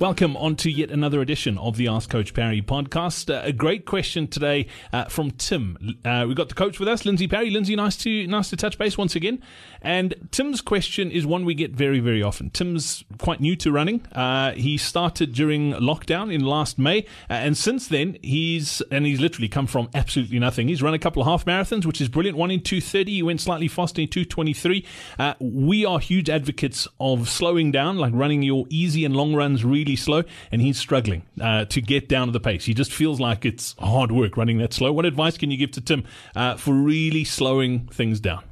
Welcome on to yet another edition of the Ask Coach Parry podcast. Uh, a great question today uh, from Tim. Uh, we've got the coach with us, Lindsey Parry. Lindsey, nice to nice to touch base once again. And Tim's question is one we get very very often. Tim's quite new to running. Uh, he started during lockdown in last May, uh, and since then he's and he's literally come from absolutely nothing. He's run a couple of half marathons, which is brilliant. One in two thirty. He went slightly faster in two twenty three. Uh, we are huge advocates of slowing down, like running your easy and long runs really really slow, and he's struggling uh, to get down to the pace. He just feels like it's hard work running that slow. What advice can you give to Tim uh, for really slowing things down?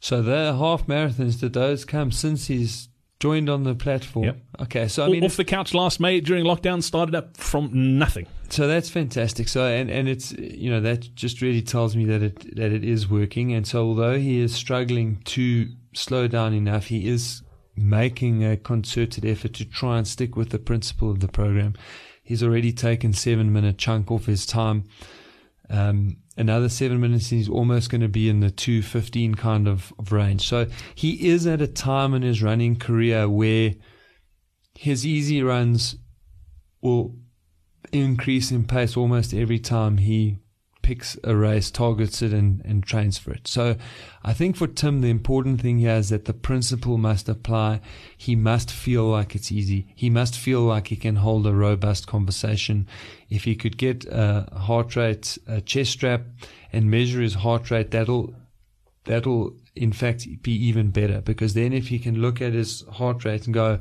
So the half marathons, did those come since he's joined on the platform? Yep. Okay, so I mean, off the couch last May during lockdown, started up from nothing. So that's fantastic. So and and it's you know that just really tells me that it that it is working. And so although he is struggling to slow down enough, he is making a concerted effort to try and stick with the principle of the program. He's already taken seven minute chunk off his time. Um, another seven minutes, he's almost going to be in the 215 kind of, of range. So he is at a time in his running career where his easy runs will increase in pace almost every time he picks a race, targets it, and, and trains for it. So I think for Tim, the important thing here is that the principle must apply. He must feel like it's easy. He must feel like he can hold a robust conversation. If he could get a heart rate, a chest strap, and measure his heart rate, that'll that'll in fact be even better because then if he can look at his heart rate and go,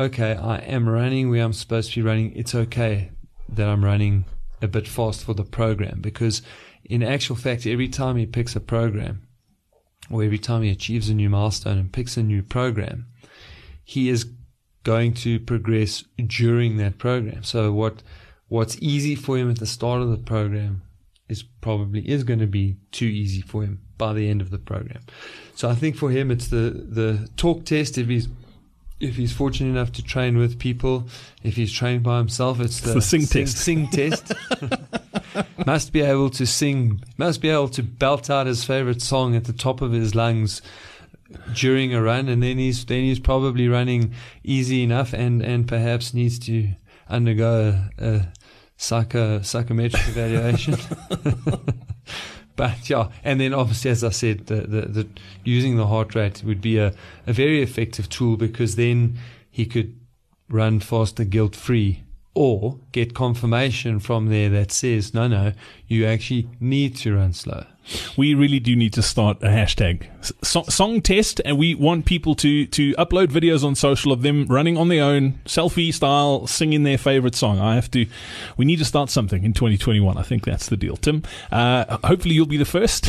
okay, I am running where I'm supposed to be running. It's okay that I'm running a bit fast for the program because in actual fact, every time he picks a program or every time he achieves a new milestone and picks a new program, he is going to progress during that program. So what, what's easy for him at the start of the program is probably is going to be too easy for him by the end of the program. So I think for him, it's the, the talk test. If he's if he's fortunate enough to train with people, if he's trained by himself, it's the, it's the sing, sing test. Sing test. must be able to sing. Must be able to belt out his favorite song at the top of his lungs during a run, and then he's then he's probably running easy enough, and and perhaps needs to undergo a, a psycho psychometric evaluation. but yeah, and then obviously, as I said, the, the, the using the heart rate would be a, a very effective tool because then he could run faster guilt free or get confirmation from there that says, no, no, you actually need to run slow. We really do need to start a hashtag so- song test, and we want people to to upload videos on social of them running on their own, selfie style, singing their favorite song. I have to. We need to start something in 2021. I think that's the deal. Tim, uh, hopefully you'll be the first.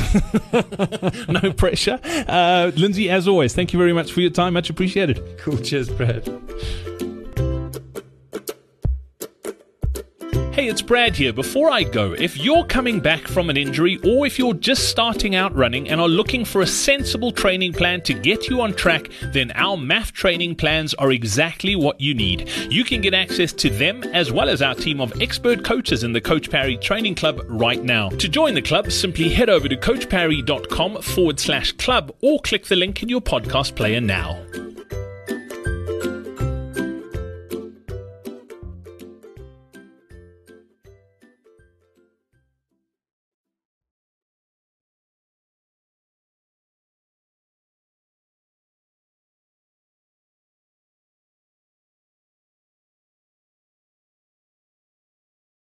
no pressure. Uh, Lindsey, as always, thank you very much for your time. Much appreciated. Cool. Cheers, Brad. Hey, it's Brad here. Before I go, if you're coming back from an injury or if you're just starting out running and are looking for a sensible training plan to get you on track, then our math training plans are exactly what you need. You can get access to them as well as our team of expert coaches in the Coach Parry Training Club right now. To join the club, simply head over to coachparry.com forward slash club or click the link in your podcast player now.